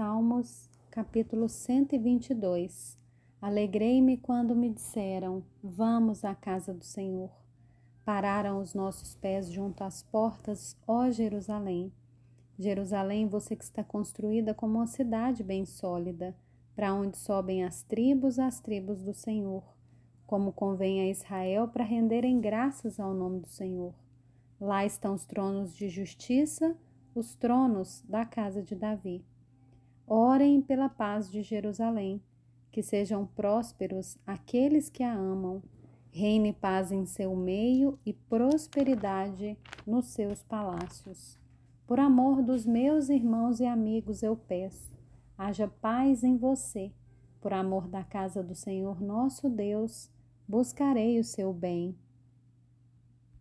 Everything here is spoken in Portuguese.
Salmos, capítulo 122. Alegrei-me quando me disseram: Vamos à casa do Senhor. Pararam os nossos pés junto às portas, ó Jerusalém. Jerusalém, você que está construída como uma cidade bem sólida, para onde sobem as tribos, as tribos do Senhor, como convém a Israel para renderem graças ao nome do Senhor. Lá estão os tronos de justiça, os tronos da casa de Davi. Orem pela paz de Jerusalém, que sejam prósperos aqueles que a amam. Reine paz em seu meio e prosperidade nos seus palácios. Por amor dos meus irmãos e amigos, eu peço, haja paz em você. Por amor da casa do Senhor nosso Deus, buscarei o seu bem.